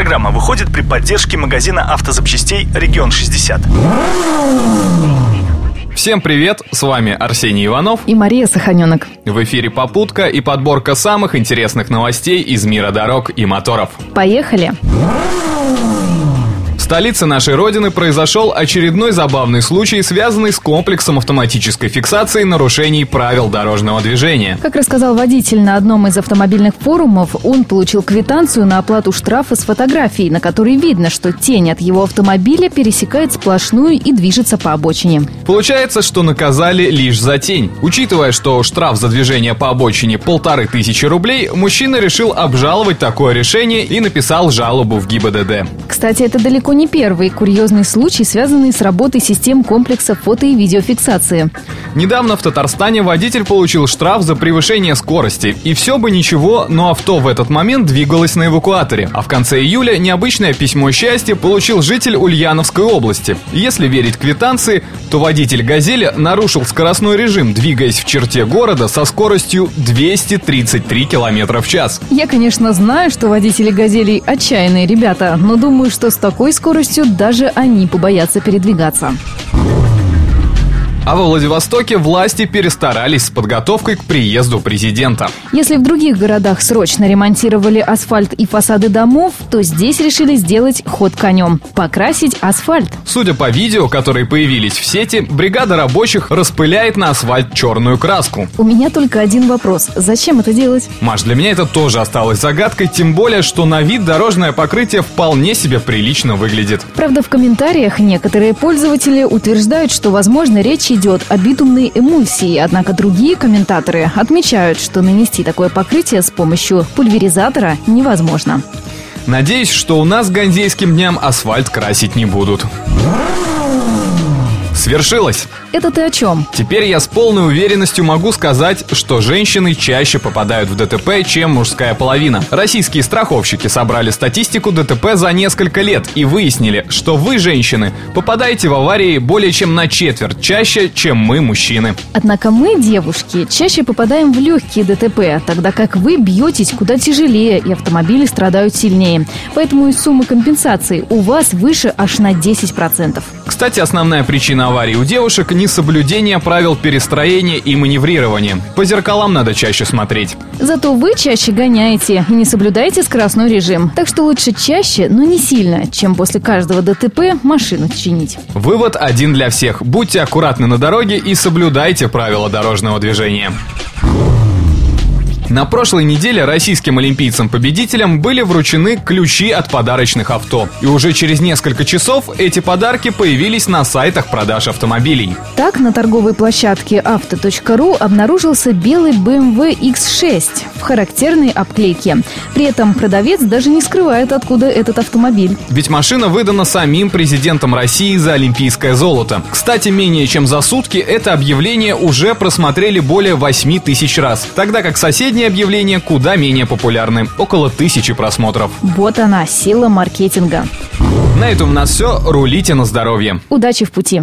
Программа выходит при поддержке магазина автозапчастей «Регион 60». Всем привет, с вами Арсений Иванов и Мария Саханенок. В эфире «Попутка» и подборка самых интересных новостей из мира дорог и моторов. Поехали! Столице нашей родины произошел очередной забавный случай, связанный с комплексом автоматической фиксации нарушений правил дорожного движения. Как рассказал водитель на одном из автомобильных форумов, он получил квитанцию на оплату штрафа с фотографией, на которой видно, что тень от его автомобиля пересекает сплошную и движется по обочине. Получается, что наказали лишь за тень. Учитывая, что штраф за движение по обочине полторы тысячи рублей, мужчина решил обжаловать такое решение и написал жалобу в ГИБДД. Кстати, это далеко не не первый курьезный случай, связанный с работой систем комплекса фото- и видеофиксации. Недавно в Татарстане водитель получил штраф за превышение скорости. И все бы ничего, но авто в этот момент двигалось на эвакуаторе. А в конце июля необычное письмо счастья получил житель Ульяновской области. Если верить квитанции, то водитель «Газели» нарушил скоростной режим, двигаясь в черте города со скоростью 233 км в час. Я, конечно, знаю, что водители «Газелей» отчаянные ребята, но думаю, что с такой скоростью скоростью даже они побоятся передвигаться. А во Владивостоке власти перестарались с подготовкой к приезду президента. Если в других городах срочно ремонтировали асфальт и фасады домов, то здесь решили сделать ход конем – покрасить асфальт. Судя по видео, которые появились в сети, бригада рабочих распыляет на асфальт черную краску. У меня только один вопрос. Зачем это делать? Маш, для меня это тоже осталось загадкой, тем более, что на вид дорожное покрытие вполне себе прилично выглядит. Правда, в комментариях некоторые пользователи утверждают, что, возможно, речь идет идет о битумной эмульсии, однако другие комментаторы отмечают, что нанести такое покрытие с помощью пульверизатора невозможно. Надеюсь, что у нас к Ганзейским дням асфальт красить не будут. Свершилось! Это ты о чем? Теперь я с полной уверенностью могу сказать, что женщины чаще попадают в ДТП, чем мужская половина. Российские страховщики собрали статистику ДТП за несколько лет и выяснили, что вы, женщины, попадаете в аварии более чем на четверть чаще, чем мы, мужчины. Однако мы, девушки, чаще попадаем в легкие ДТП, тогда как вы бьетесь куда тяжелее и автомобили страдают сильнее. Поэтому и сумма компенсации у вас выше аж на 10%. Кстати, основная причина аварии у девушек несоблюдение правил перестроения и маневрирования. По зеркалам надо чаще смотреть. Зато вы чаще гоняете и не соблюдаете скоростной режим. Так что лучше чаще, но не сильно, чем после каждого ДТП машину чинить. Вывод один для всех. Будьте аккуратны на дороге и соблюдайте правила дорожного движения. На прошлой неделе российским олимпийцам-победителям были вручены ключи от подарочных авто. И уже через несколько часов эти подарки появились на сайтах продаж автомобилей. Так, на торговой площадке авто.ру обнаружился белый BMW X6 в характерной обклейке. При этом продавец даже не скрывает, откуда этот автомобиль. Ведь машина выдана самим президентом России за олимпийское золото. Кстати, менее чем за сутки это объявление уже просмотрели более 8 тысяч раз, тогда как соседние объявления куда менее популярны. Около тысячи просмотров. Вот она, сила маркетинга. На этом у нас все. Рулите на здоровье. Удачи в пути.